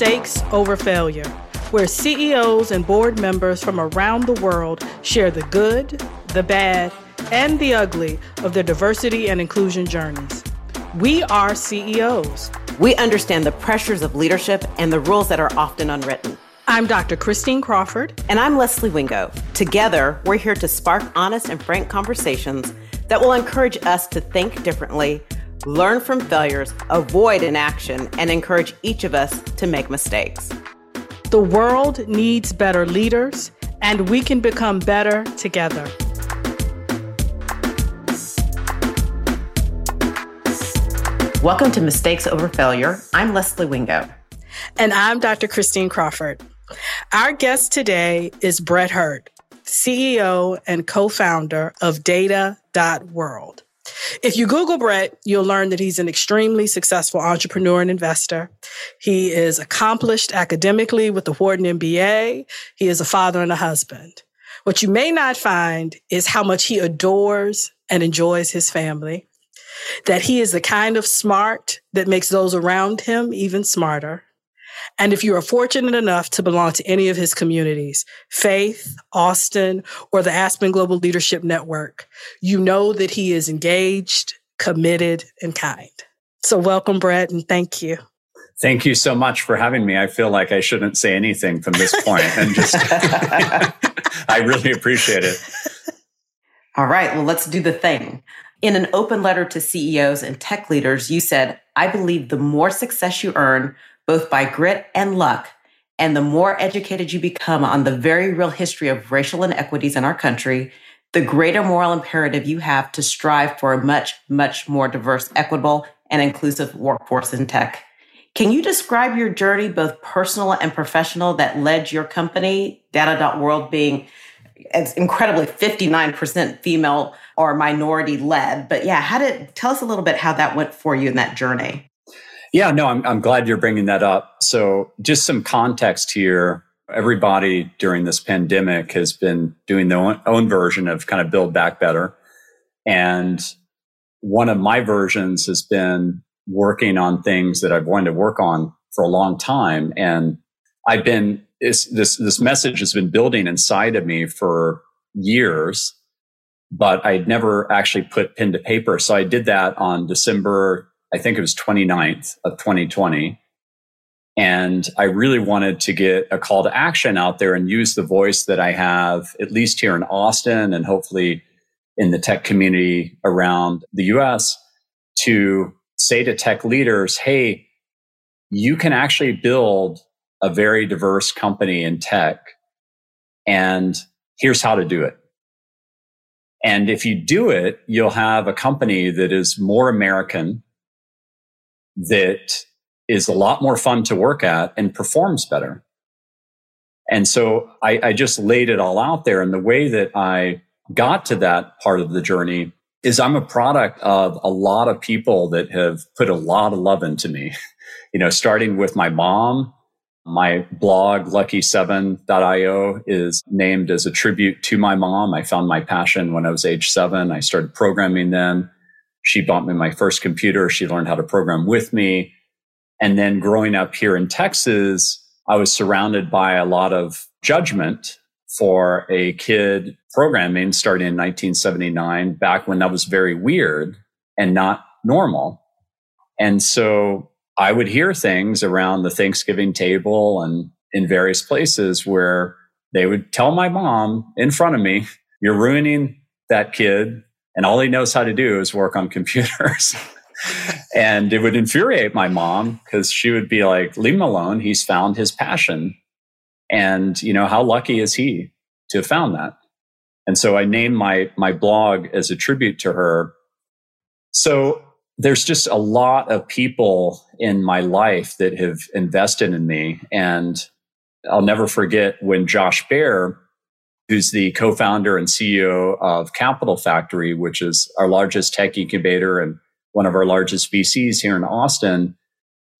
Mistakes Over Failure, where CEOs and board members from around the world share the good, the bad, and the ugly of their diversity and inclusion journeys. We are CEOs. We understand the pressures of leadership and the rules that are often unwritten. I'm Dr. Christine Crawford. And I'm Leslie Wingo. Together, we're here to spark honest and frank conversations that will encourage us to think differently learn from failures, avoid inaction, and encourage each of us to make mistakes. The world needs better leaders, and we can become better together. Welcome to Mistakes Over Failure. I'm Leslie Wingo. And I'm Dr. Christine Crawford. Our guest today is Brett Hurt, CEO and co founder of Data.World. If you Google Brett, you'll learn that he's an extremely successful entrepreneur and investor. He is accomplished academically with the Wharton MBA. He is a father and a husband. What you may not find is how much he adores and enjoys his family, that he is the kind of smart that makes those around him even smarter, and if you are fortunate enough to belong to any of his communities, Faith, Austin, or the Aspen Global Leadership Network, you know that he is engaged, committed, and kind. So welcome, Brett, and thank you. Thank you so much for having me. I feel like I shouldn't say anything from this point and just I really appreciate it. All right, well let's do the thing. In an open letter to CEOs and tech leaders, you said, "I believe the more success you earn, both by grit and luck. And the more educated you become on the very real history of racial inequities in our country, the greater moral imperative you have to strive for a much, much more diverse, equitable, and inclusive workforce in tech. Can you describe your journey, both personal and professional, that led your company, Data.World, being as incredibly 59% female or minority led? But yeah, how did tell us a little bit how that went for you in that journey? Yeah, no, I'm, I'm glad you're bringing that up. So, just some context here. Everybody during this pandemic has been doing their own, own version of kind of build back better. And one of my versions has been working on things that I've wanted to work on for a long time. And I've been, this, this, this message has been building inside of me for years, but I'd never actually put pen to paper. So I did that on December I think it was 29th of 2020. And I really wanted to get a call to action out there and use the voice that I have, at least here in Austin and hopefully in the tech community around the US, to say to tech leaders, hey, you can actually build a very diverse company in tech. And here's how to do it. And if you do it, you'll have a company that is more American, that is a lot more fun to work at and performs better. And so I, I, just laid it all out there. And the way that I got to that part of the journey is I'm a product of a lot of people that have put a lot of love into me. you know, starting with my mom. My blog, lucky7.io, is named as a tribute to my mom. I found my passion when I was age seven. I started programming then. She bought me my first computer. She learned how to program with me. And then growing up here in Texas, I was surrounded by a lot of judgment for a kid programming starting in 1979, back when that was very weird and not normal. And so I would hear things around the Thanksgiving table and in various places where they would tell my mom in front of me, You're ruining that kid and all he knows how to do is work on computers. and it would infuriate my mom because she would be like, leave him alone. He's found his passion. And, you know, how lucky is he to have found that? And so I named my, my blog as a tribute to her. So there's just a lot of people in my life that have invested in me. And I'll never forget when Josh Baer who's the co-founder and CEO of Capital Factory, which is our largest tech incubator and one of our largest VCs here in Austin,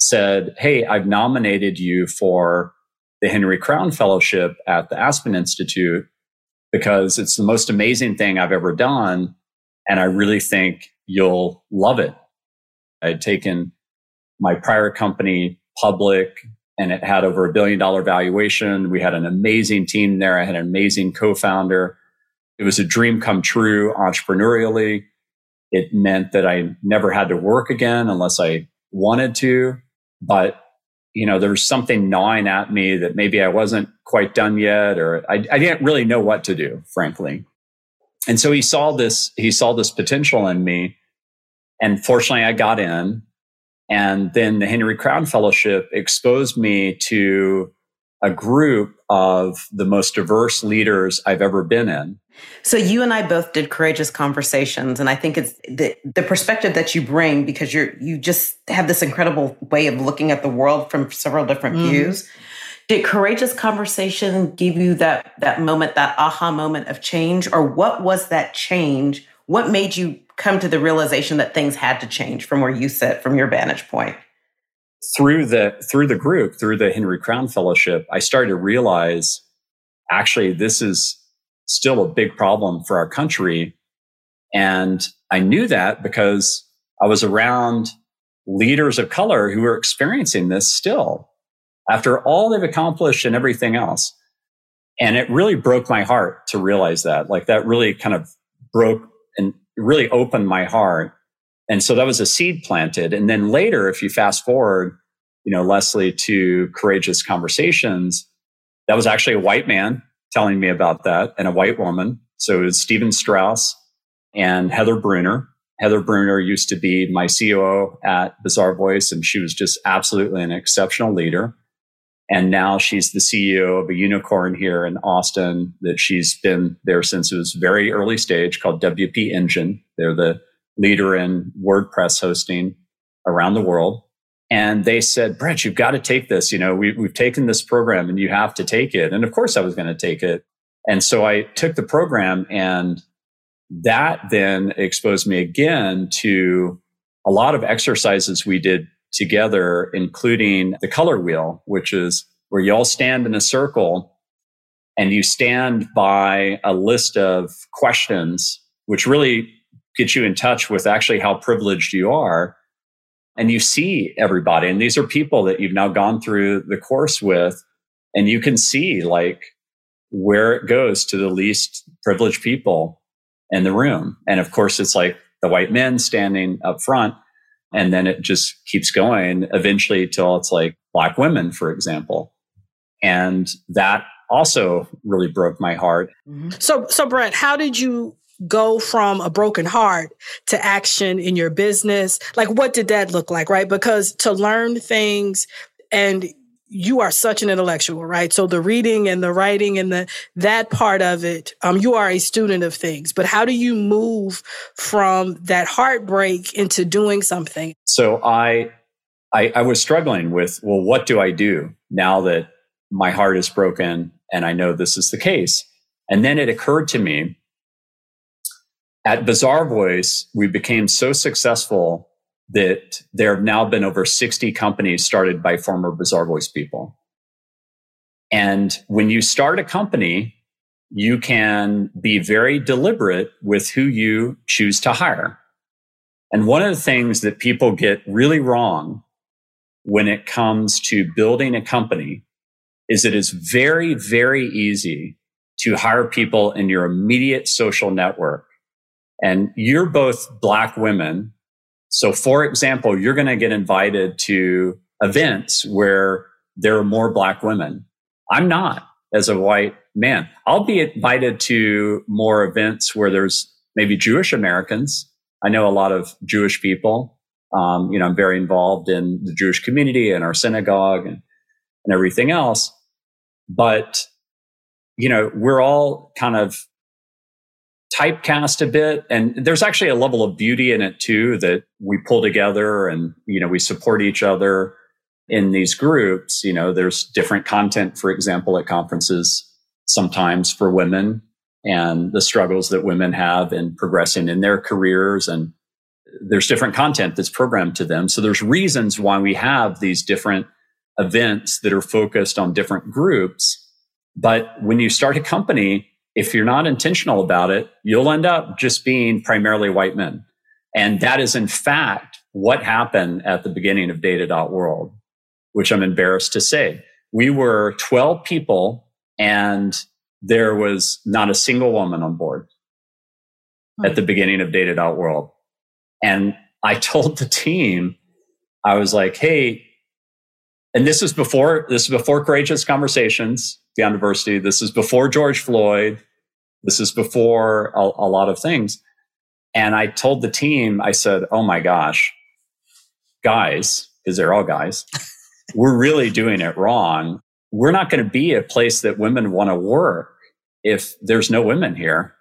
said, Hey, I've nominated you for the Henry Crown Fellowship at the Aspen Institute because it's the most amazing thing I've ever done. And I really think you'll love it. I'd taken my prior company public and it had over a billion dollar valuation. We had an amazing team there. I had an amazing co-founder. It was a dream come true entrepreneurially. It meant that I never had to work again unless I wanted to. But, you know, there was something gnawing at me that maybe I wasn't quite done yet, or I, I didn't really know what to do, frankly. And so he saw this, he saw this potential in me. And fortunately, I got in. And then the Henry Crown Fellowship exposed me to a group of the most diverse leaders I've ever been in. So you and I both did courageous conversations and I think it's the the perspective that you bring because you're you just have this incredible way of looking at the world from several different mm. views. Did courageous conversation give you that that moment that aha moment of change or what was that change? What made you come to the realization that things had to change from where you sit from your vantage point? Through the through the group, through the Henry Crown Fellowship, I started to realize actually this is still a big problem for our country. And I knew that because I was around leaders of color who were experiencing this still after all they've accomplished and everything else. And it really broke my heart to realize that. Like that really kind of broke and really opened my heart. And so that was a seed planted. And then later, if you fast forward, you know, Leslie to courageous conversations, that was actually a white man telling me about that and a white woman. So it was Stephen Strauss and Heather Brunner. Heather Brunner used to be my COO at Bazaarvoice, and she was just absolutely an exceptional leader. And now she's the CEO of a unicorn here in Austin that she's been there since it was very early stage called WP Engine. They're the leader in WordPress hosting around the world. And they said, Brett, you've got to take this. You know, we, we've taken this program and you have to take it. And of course I was going to take it. And so I took the program and that then exposed me again to a lot of exercises we did together, including the color wheel, which is where you all stand in a circle and you stand by a list of questions, which really gets you in touch with actually how privileged you are and you see everybody. And these are people that you've now gone through the course with, and you can see like where it goes to the least privileged people in the room. And of course, it's like the white men standing up front. And then it just keeps going eventually till it's like black women, for example. And that also really broke my heart. Mm-hmm. So, so Brett, how did you go from a broken heart to action in your business? Like, what did that look like, right? Because to learn things and you are such an intellectual, right? So the reading and the writing and the that part of it, um, you are a student of things. But how do you move from that heartbreak into doing something? So I, I, I was struggling with, well, what do I do now that my heart is broken and I know this is the case? And then it occurred to me at Bizarre Bazaarvoice, we became so successful that there have now been over 60 companies started by former Bazaarvoice people. And when you start a company, you can be very deliberate with who you choose to hire. And one of the things that people get really wrong when it comes to building a company is that it is very, very easy to hire people in your immediate social network and you're both black women. So for example, you're going to get invited to events where there are more black women. I'm not as a white man. I'll be invited to more events where there's maybe Jewish Americans. I know a lot of Jewish people. Um, you know, I'm very involved in the Jewish community and our synagogue and, and everything else. But, you know, we're all kind of typecast a bit. And there's actually a level of beauty in it too that we pull together and, you know, we support each other in these groups. You know, there's different content, for example, at conferences sometimes for women and the struggles that women have in progressing in their careers. And there's different content that's programmed to them. So there's reasons why we have these different events that are focused on different groups. But when you start a company, if you're not intentional about it, you'll end up just being primarily white men. And that is in fact what happened at the beginning of data.world. which I'm embarrassed to say. We were 12 people and there was not a single woman on board hmm. at the beginning of Data.World. And I told the team, I was like, hey, and this is before this is before courageous conversations beyond diversity. This is before George Floyd. This is before a, a lot of things. And I told the team, I said, oh my gosh, guys, because they're all guys, we're really doing it wrong. We're not going to be a place that women want to work if there's no women here.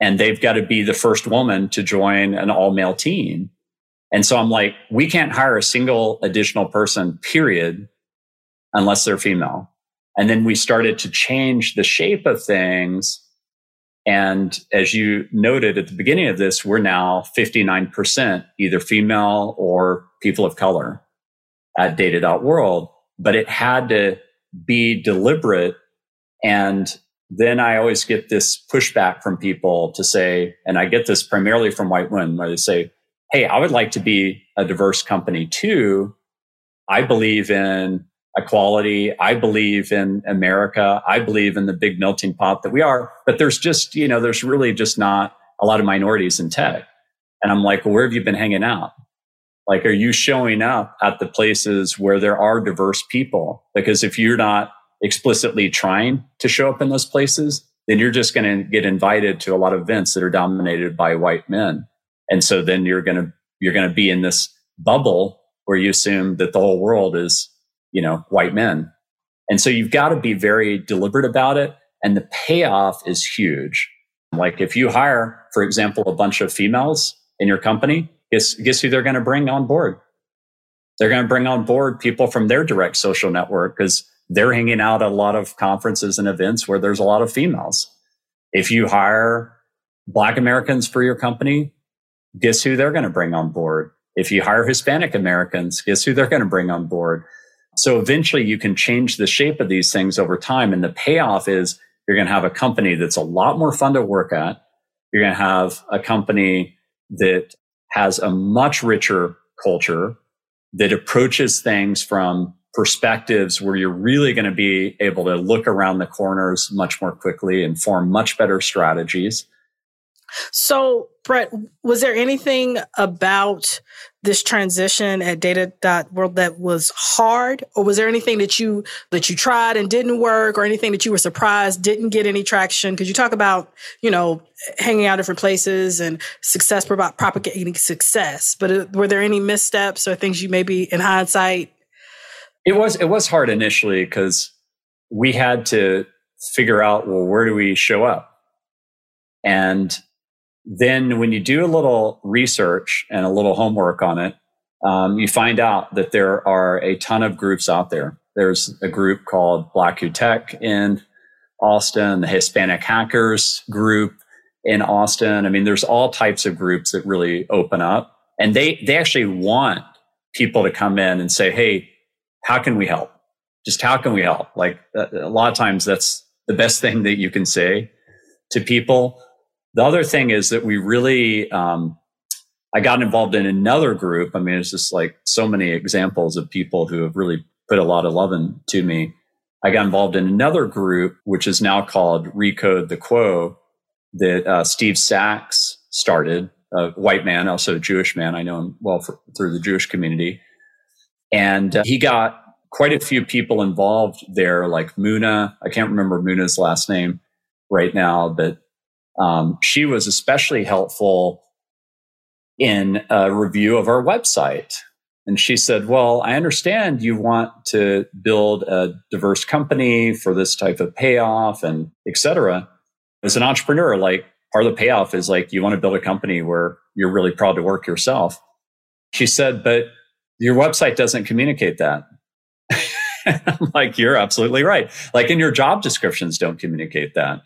And they've got to be the first woman to join an all male team. And so I'm like, we can't hire a single additional person, period, unless they're female. And then we started to change the shape of things and as you noted at the beginning of this, we're now 59% either female or people of color at data.world, but it had to be deliberate. And then I always get this pushback from people to say, and I get this primarily from white women where they say, Hey, I would like to be a diverse company too. I believe in equality. I believe in America. I believe in the big melting pot that we are. But there's just, you know, there's really just not a lot of minorities in tech. And I'm like, well, where have you been hanging out? Like, are you showing up at the places where there are diverse people? Because if you're not explicitly trying to show up in those places, then you're just going to get invited to a lot of events that are dominated by white men. And so then you're going to, you're going to be in this bubble where you assume that the whole world is you know, white men. And so you've got to be very deliberate about it. And the payoff is huge. Like if you hire, for example, a bunch of females in your company, guess, guess who they're going to bring on board? They're going to bring on board people from their direct social network because they're hanging out at a lot of conferences and events where there's a lot of females. If you hire black Americans for your company, guess who they're going to bring on board? If you hire Hispanic Americans, guess who they're going to bring on board? So eventually you can change the shape of these things over time. And the payoff is you're going to have a company that's a lot more fun to work at. You're going to have a company that has a much richer culture that approaches things from perspectives where you're really going to be able to look around the corners much more quickly and form much better strategies. So, Brett, was there anything about this transition at data.world that was hard? Or was there anything that you that you tried and didn't work or anything that you were surprised didn't get any traction? Because you talk about you know hanging out different places and success about propagating success but uh, were there any missteps or things you maybe in hindsight? It was it was hard initially because we had to figure out well where do we show up? And then when you do a little research and a little homework on it, um, you find out that there are a ton of groups out there. There's a group called Black Who Tech in Austin, the Hispanic Hackers group in Austin. I mean, there's all types of groups that really open up and they, they actually want people to come in and say, Hey, how can we help? Just how can we help? Like a lot of times that's the best thing that you can say to people. The other thing is that we really, um, I got involved in another group. I mean, it's just like so many examples of people who have really put a lot of love into me. I got involved in another group, which is now called Recode the Quo, that uh, Steve Sachs started, a white man, also a Jewish man. I know him well for, through the Jewish community. And uh, he got quite a few people involved there, like Muna. I can't remember Muna's last name right now, but um, she was especially helpful in a review of our website. And she said, Well, I understand you want to build a diverse company for this type of payoff and et cetera. As an entrepreneur, like part of the payoff is like you want to build a company where you're really proud to work yourself. She said, But your website doesn't communicate that. I'm like, You're absolutely right. Like, in your job descriptions don't communicate that.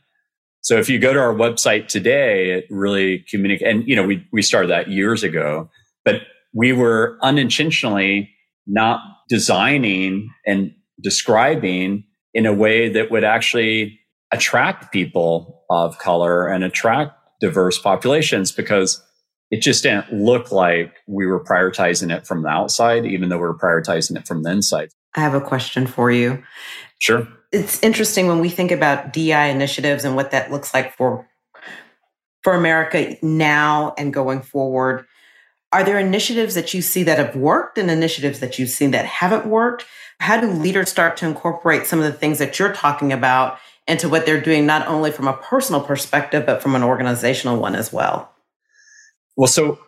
So if you go to our website today, it really communicate. And you know, we we started that years ago, but we were unintentionally not designing and describing in a way that would actually attract people of color and attract diverse populations because it just didn't look like we were prioritizing it from the outside, even though we are prioritizing it from the inside. I have a question for you. Sure. It's interesting when we think about DI initiatives and what that looks like for for America now and going forward. Are there initiatives that you see that have worked and initiatives that you've seen that haven't worked? How do leaders start to incorporate some of the things that you're talking about into what they're doing, not only from a personal perspective, but from an organizational one as well? Well, so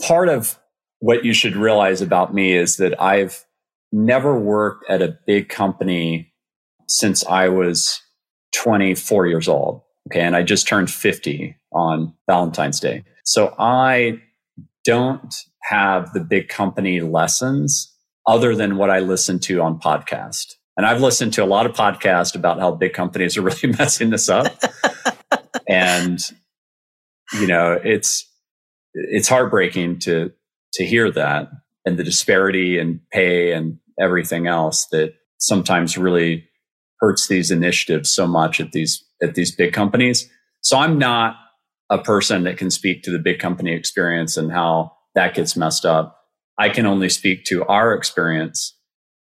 part of what you should realize about me is that I've never worked at a big company since I was 24 years old. Okay. And I just turned 50 on Valentine's Day. So I don't have the big company lessons other than what I listen to on podcast. And I've listened to a lot of podcasts about how big companies are really messing this up. and you know, it's it's heartbreaking to to hear that and the disparity in pay and everything else that sometimes really hurts these initiatives so much at these at these big companies. So I'm not a person that can speak to the big company experience and how that gets messed up. I can only speak to our experience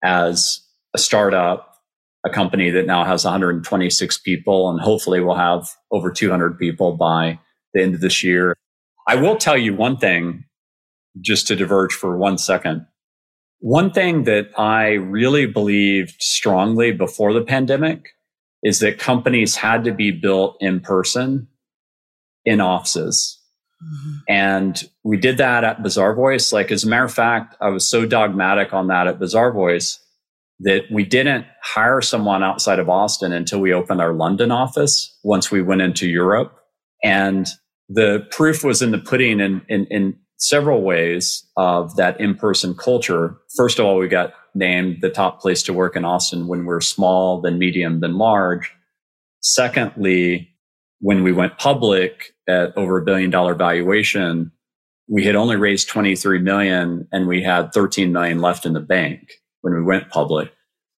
as a startup, a company that now has 126 people and hopefully will have over 200 people by the end of this year. I will tell you one thing, just to diverge for one second. One thing that I really believed strongly before the pandemic is that companies had to be built in person in offices. Mm-hmm. And we did that at Bazaarvoice. Like, as a matter of fact, I was so dogmatic on that at Bazaarvoice that we didn't hire someone outside of Austin until we opened our London office once we went into Europe. And the proof was in the pudding in, in, in several ways of that in-person culture. First of all, we got named the top place to work in Austin when we're small, then medium, then large. Secondly, when we went public at over a billion dollar valuation, we had only raised 23 million and we had 13 million left in the bank when we went public.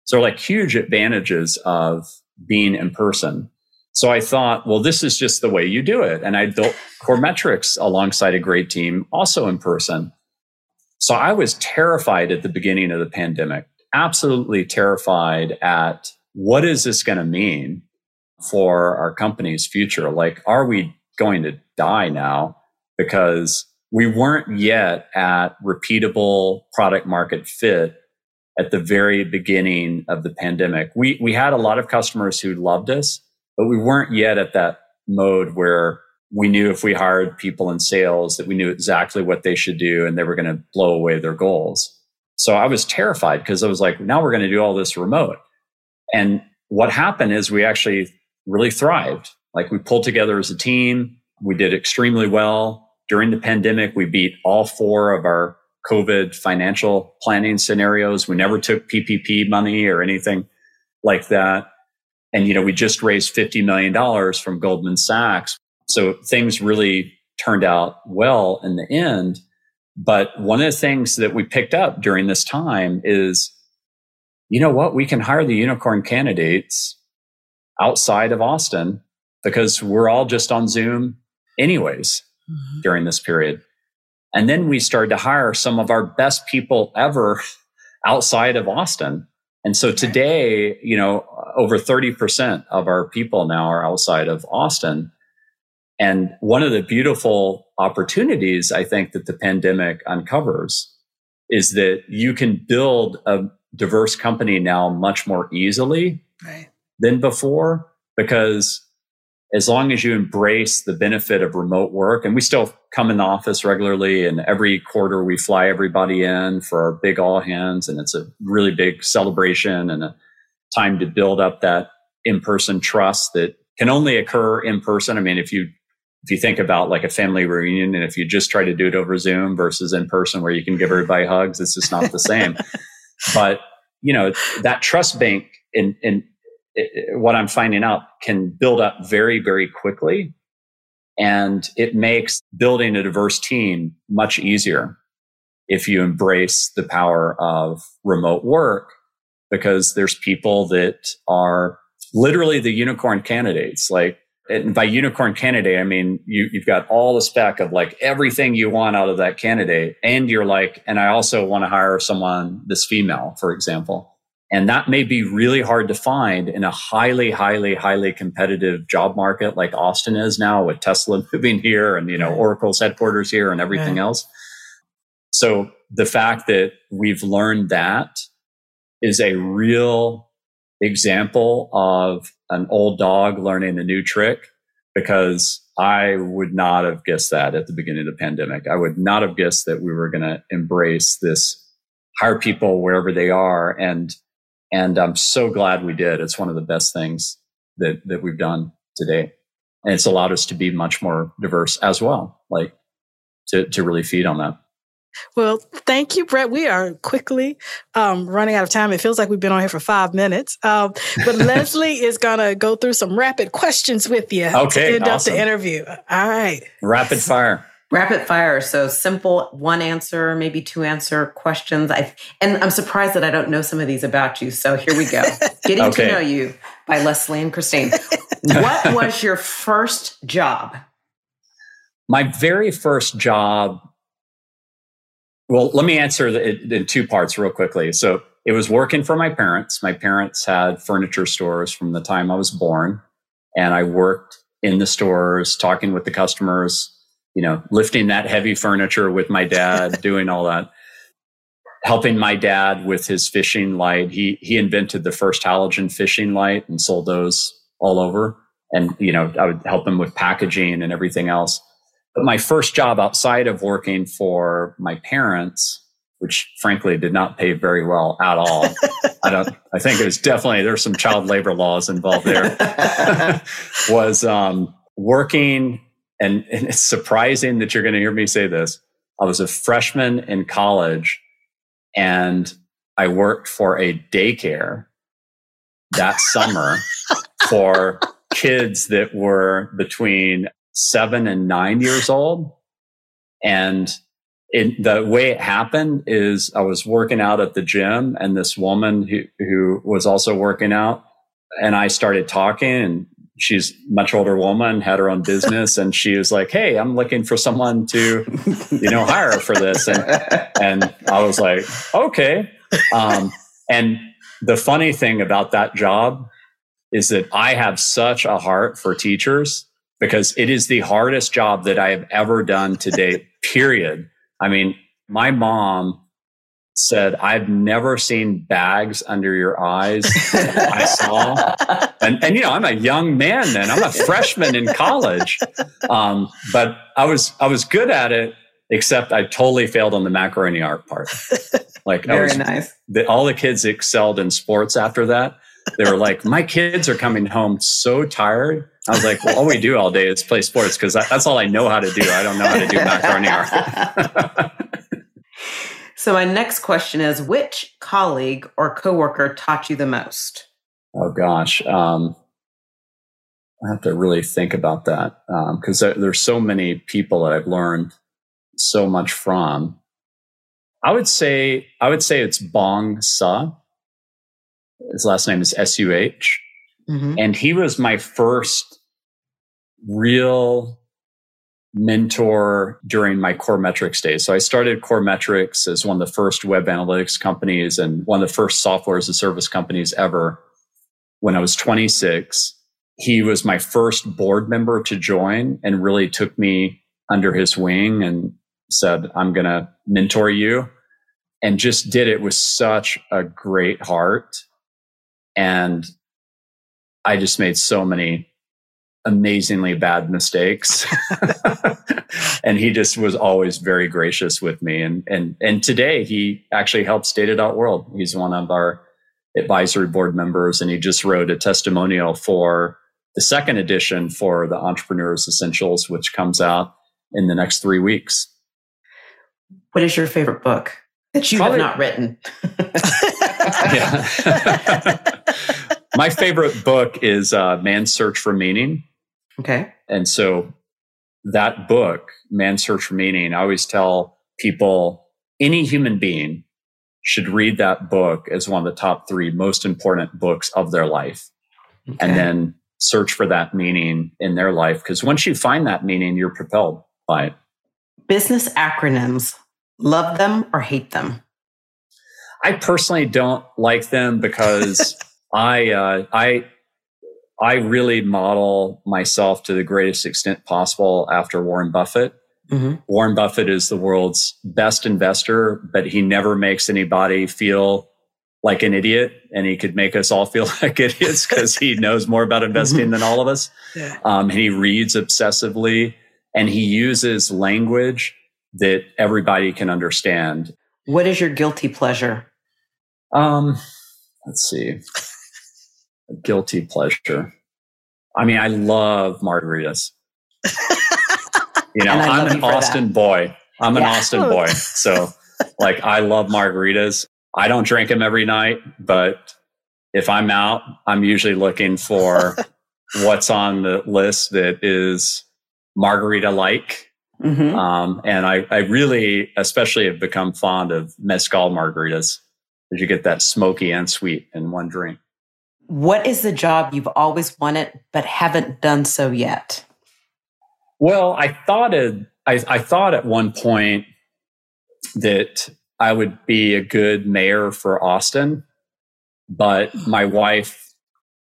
So like huge advantages of being in person. So I thought, well, this is just the way you do it. And I built Coremetrics alongside a great team, also in person. So I was terrified at the beginning of the pandemic, absolutely terrified at what is this going to mean for our company's future? Like, are we going to die now? Because we weren't yet at repeatable product market fit at the very beginning of the pandemic. We, we had a lot of customers who loved us, but we weren't yet at that mode where we knew if we hired people in sales that we knew exactly what they should do and they were going to blow away their goals. So I was terrified because I was like, now we're going to do all this remote. And what happened is we actually really thrived. Like we pulled together as a team. We did extremely well during the pandemic. We beat all four of our COVID financial planning scenarios. We never took PPP money or anything like that. And, you know, we just raised $50 million from Goldman Sachs. So things really turned out well in the end. But one of the things that we picked up during this time is, you know what? We can hire the unicorn candidates outside of Austin because we're all just on Zoom anyways mm-hmm. during this period. And then we started to hire some of our best people ever outside of Austin. And so today, you know, over 30% of our people now are outside of Austin. And one of the beautiful opportunities I think that the pandemic uncovers is that you can build a diverse company now much more easily right. than before because as long as you embrace the benefit of remote work, and we still come in the office regularly, and every quarter we fly everybody in for our big all hands, and it's a really big celebration and a time to build up that in person trust that can only occur in person. I mean, if you if you think about like a family reunion, and if you just try to do it over Zoom versus in person, where you can give everybody hugs, it's just not the same. but you know that trust bank in in it, what I'm finding out can build up very, very quickly. And it makes building a diverse team much easier if you embrace the power of remote work because there's people that are literally the unicorn candidates. Like, and by unicorn candidate, I mean, you, you've got all the spec of like everything you want out of that candidate. And you're like, and I also want to hire someone this female, for example. And that may be really hard to find in a highly, highly, highly competitive job market like Austin is now with Tesla moving here and, you know, Oracle's headquarters here and everything else. So the fact that we've learned that is a real example of an old dog learning a new trick because I would not have guessed that at the beginning of the pandemic. I would not have guessed that we were going to embrace this hire people wherever they are and and I'm so glad we did. It's one of the best things that, that we've done today. And it's allowed us to be much more diverse as well, like to, to really feed on that. Well, thank you, Brett. We are quickly um, running out of time. It feels like we've been on here for five minutes. Um, but Leslie is going to go through some rapid questions with you okay, to end awesome. up the interview. All right. Rapid fire. Rapid fire. So simple, one answer, maybe two answer questions. I and I'm surprised that I don't know some of these about you. So here we go. Getting okay. to know you by Leslie and Christine. what was your first job? My very first job. Well, let me answer it in two parts real quickly. So it was working for my parents. My parents had furniture stores from the time I was born, and I worked in the stores, talking with the customers you know, lifting that heavy furniture with my dad, doing all that, helping my dad with his fishing light. He he invented the first halogen fishing light and sold those all over. And you know, I would help him with packaging and everything else. But my first job outside of working for my parents, which frankly did not pay very well at all. I don't. I think it was definitely there's some child labor laws involved there. was um, working and, and it's surprising that you're going to hear me say this. I was a freshman in college and I worked for a daycare that summer for kids that were between seven and nine years old. And it, the way it happened is I was working out at the gym and this woman who, who was also working out and I started talking and she's much older woman, had her own business, and she was like, "Hey, I'm looking for someone to, you know, hire for this." And and I was like, "Okay." Um, and the funny thing about that job is that I have such a heart for teachers because it is the hardest job that I have ever done to date. Period. I mean, my mom said, I've never seen bags under your eyes. I saw. And, and, you know, I'm a young man then. I'm a freshman in college. Um, but I was, I was good at it, except I totally failed on the macaroni art part. Like, very was, nice. The, all the kids excelled in sports after that. They were like, my kids are coming home so tired. I was like, well, all we do all day is play sports because that's all I know how to do. I don't know how to do macaroni art. So my next question is which colleague or coworker taught you the most? Oh gosh. Um, I have to really think about that because um, there's so many people that I've learned so much from. I would say I would say it's Bong Suh. His last name is S U H, mm-hmm. and he was my first real mentor during my Coremetrics days. So I started Coremetrics as one of the first web analytics companies and one of the first software as a service companies ever when I was 26. He was my first board member to join and really took me under his wing and said, I'm going to mentor you and just did it with such a great heart. And I just made so many amazingly bad mistakes. and he just was always very gracious with me. And, and, and today he actually helps Data.World. He's one of our advisory board members and he just wrote a testimonial for the second edition for the Entrepreneurs Essentials, which comes out in the next three weeks. What is your favorite book that you Probably, have not written? My favorite book is uh, Man's Search for Meaning Okay. And so that book, Man's Search for Meaning, I always tell people any human being should read that book as one of the top three most important books of their life. Okay. And then search for that meaning in their life. Because once you find that meaning, you're propelled by it. Business acronyms, love them or hate them? I personally don't like them because I uh, I I really model myself to the greatest extent possible after Warren Buffett. Mm-hmm. Warren Buffett is the world's best investor, but he never makes anybody feel like an idiot. And he could make us all feel like idiots because he knows more about investing mm-hmm. than all of us. Yeah. Um, and he reads obsessively and he uses language that everybody can understand. What is your guilty pleasure? Um, let's see. A guilty pleasure. I mean, I love margaritas. you know, I'm an Austin that. boy. I'm an. Austin boy. So, like, I love margaritas. I don't drink them every night, but if I'm out, I'm usually looking for what's on the list that is margarita like. Mm-hmm. Um, and I, I really, especially have become fond of mezcal margaritas because you get that smoky and sweet in one drink. What is the job you've always wanted but haven't done so yet? Well, I thought it, I, I thought at one point that I would be a good mayor for Austin, but my wife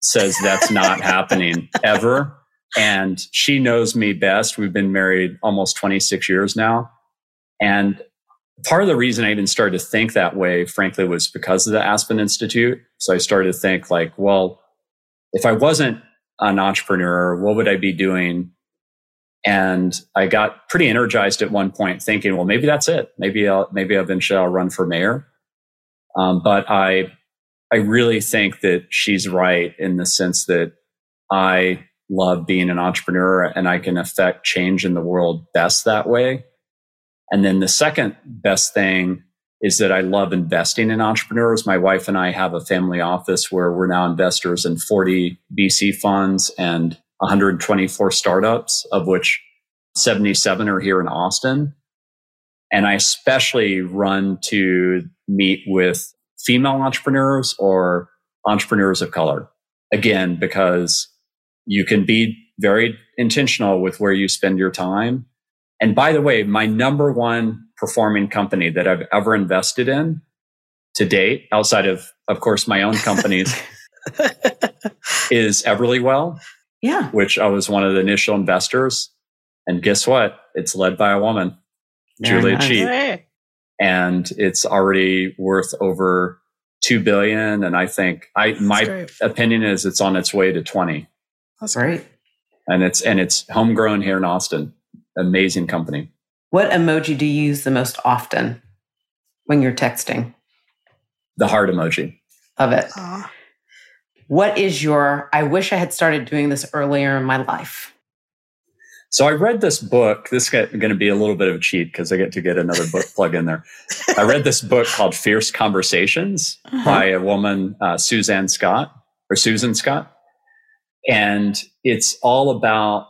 says that's not happening ever. And she knows me best. We've been married almost 26 years now. And part of the reason I even started to think that way, frankly, was because of the Aspen Institute. So I started to think like, well, if I wasn't an entrepreneur, what would I be doing? And I got pretty energized at one point thinking, well, maybe that's it. Maybe I'll, maybe eventually I'll run for mayor. Um, but I, I really think that she's right in the sense that I love being an entrepreneur and I can affect change in the world best that way. And then the second best thing is that I love investing in entrepreneurs. My wife and I have a family office where we're now investors in 40 VC funds and 124 startups, of which 77 are here in Austin. And I especially run to meet with female entrepreneurs or entrepreneurs of color. Again, because you can be very intentional with where you spend your time and by the way, my number one performing company that I've ever invested in to date, outside of, of course, my own companies, is Everlywell. Yeah. Which I was one of the initial investors. And guess what? It's led by a woman, Julia nice. Cheek. And it's already worth over 2 billion. And I think I, That's my great. opinion is it's on its way to 20. That's great. And it's, and it's homegrown here in Austin amazing company. What emoji do you use the most often when you're texting? The heart emoji. Love it. Aww. What is your, I wish I had started doing this earlier in my life? So I read this book. This is going to be a little bit of a cheat because I get to get another book plug in there. I read this book called Fierce Conversations uh-huh. by a woman, uh, Suzanne Scott or Susan Scott. And it's all about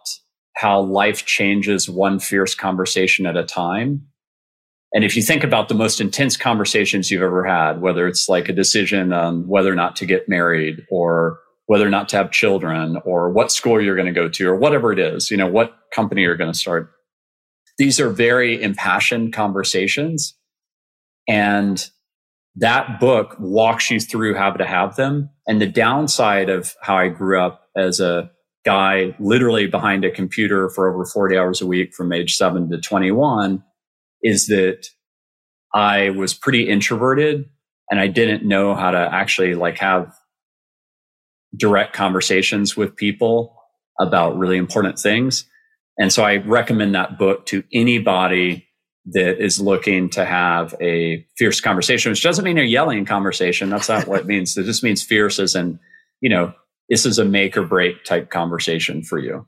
how life changes one fierce conversation at a time. And if you think about the most intense conversations you've ever had, whether it's like a decision on whether or not to get married or whether or not to have children or what school you're going to go to or whatever it is, you know, what company you're going to start. These are very impassioned conversations. And that book walks you through how to have them. And the downside of how I grew up as a guy literally behind a computer for over 40 hours a week from age seven to 21 is that I was pretty introverted and I didn't know how to actually like have direct conversations with people about really important things. And so I recommend that book to anybody that is looking to have a fierce conversation, which doesn't mean a yelling conversation. That's not what it means. It just means fierce as in, you know, this is a make or break type conversation for you.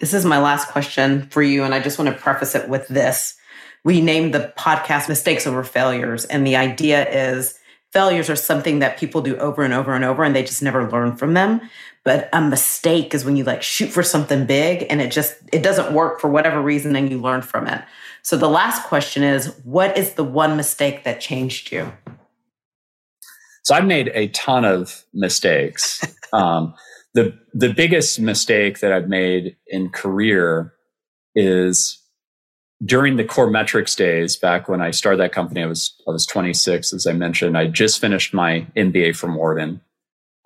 This is my last question for you. And I just want to preface it with this. We named the podcast Mistakes Over Failures. And the idea is failures are something that people do over and over and over and they just never learn from them. But a mistake is when you like shoot for something big and it just it doesn't work for whatever reason and you learn from it. So the last question is what is the one mistake that changed you? So I've made a ton of mistakes. um, the the biggest mistake that I've made in career is during the Coremetrics days back when I started that company, I was I was 26, as I mentioned. I just finished my MBA from Wharton.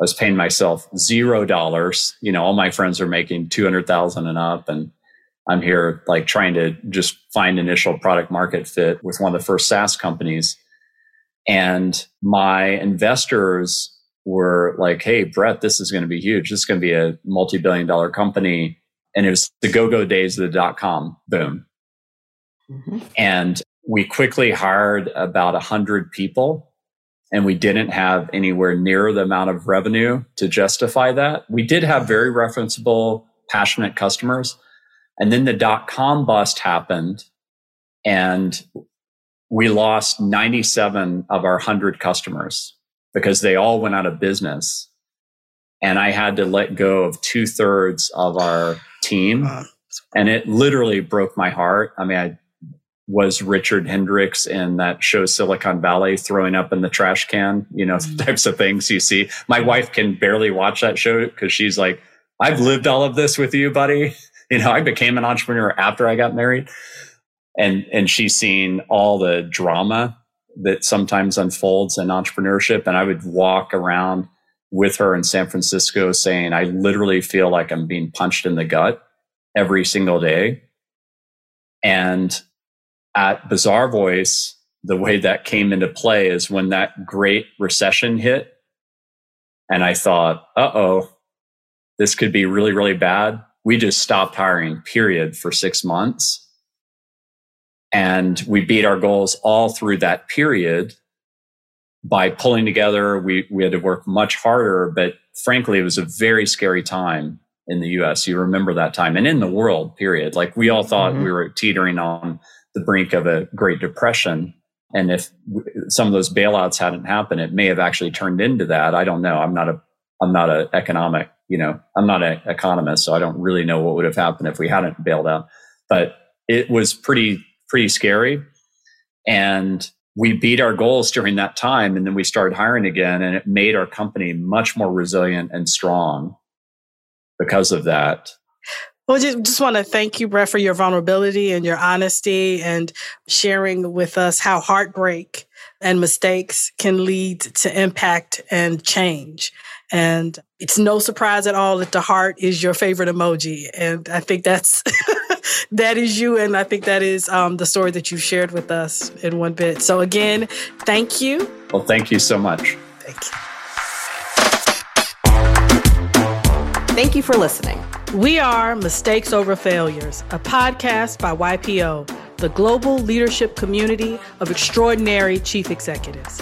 I was paying myself zero dollars. You know, all my friends are making 200,000 and up. And I'm here like trying to just find initial product market fit with one of the first SaaS companies. And my investors were like, Hey, Brett, this is going to be huge. This is going to be a multi billion dollar company. And it was the go go days of the dot com boom. Mm-hmm. And we quickly hired about a hundred people and we didn't have anywhere near the amount of revenue to justify that. We did have very referenceable, passionate customers. And then the dot com bust happened and we lost 97 of our 100 customers because they all went out of business. And I had to let go of two thirds of our team. And it literally broke my heart. I mean, I was Richard Hendricks in that show Silicon Valley throwing up in the trash can, you know, mm-hmm. types of things you see. My wife can barely watch that show because she's like, I've lived all of this with you, buddy. You know, I became an entrepreneur after I got married. And and she's seen all the drama that sometimes unfolds in entrepreneurship. And I would walk around with her in San Francisco saying, I literally feel like I'm being punched in the gut every single day. And at Bazaarvoice, the way that came into play is when that great recession hit. And I thought, uh oh, this could be really, really bad. We just stopped hiring, period, for six months. And we beat our goals all through that period by pulling together. We, we had to work much harder, but frankly, it was a very scary time in the US. You remember that time and in the world, period. Like we all thought mm-hmm. we were teetering on the brink of a Great Depression. And if some of those bailouts hadn't happened, it may have actually turned into that. I don't know. I'm not a, I'm not an economic, you know, I'm not an economist, so I don't really know what would have happened if we hadn't bailed out. But it was pretty, pretty scary. And we beat our goals during that time. And then we started hiring again and it made our company much more resilient and strong because of that. Well, just, just want to thank you, Brett, for your vulnerability and your honesty and sharing with us how heartbreak and mistakes can lead to impact and change. And it's no surprise at all that the heart is your favorite emoji. And I think that's that is you. And I think that is um, the story that you shared with us in one bit. So again, thank you. Well, thank you so much. Thank you. Thank you for listening. We are Mistakes Over Failures, a podcast by YPO, the global leadership community of extraordinary chief executives.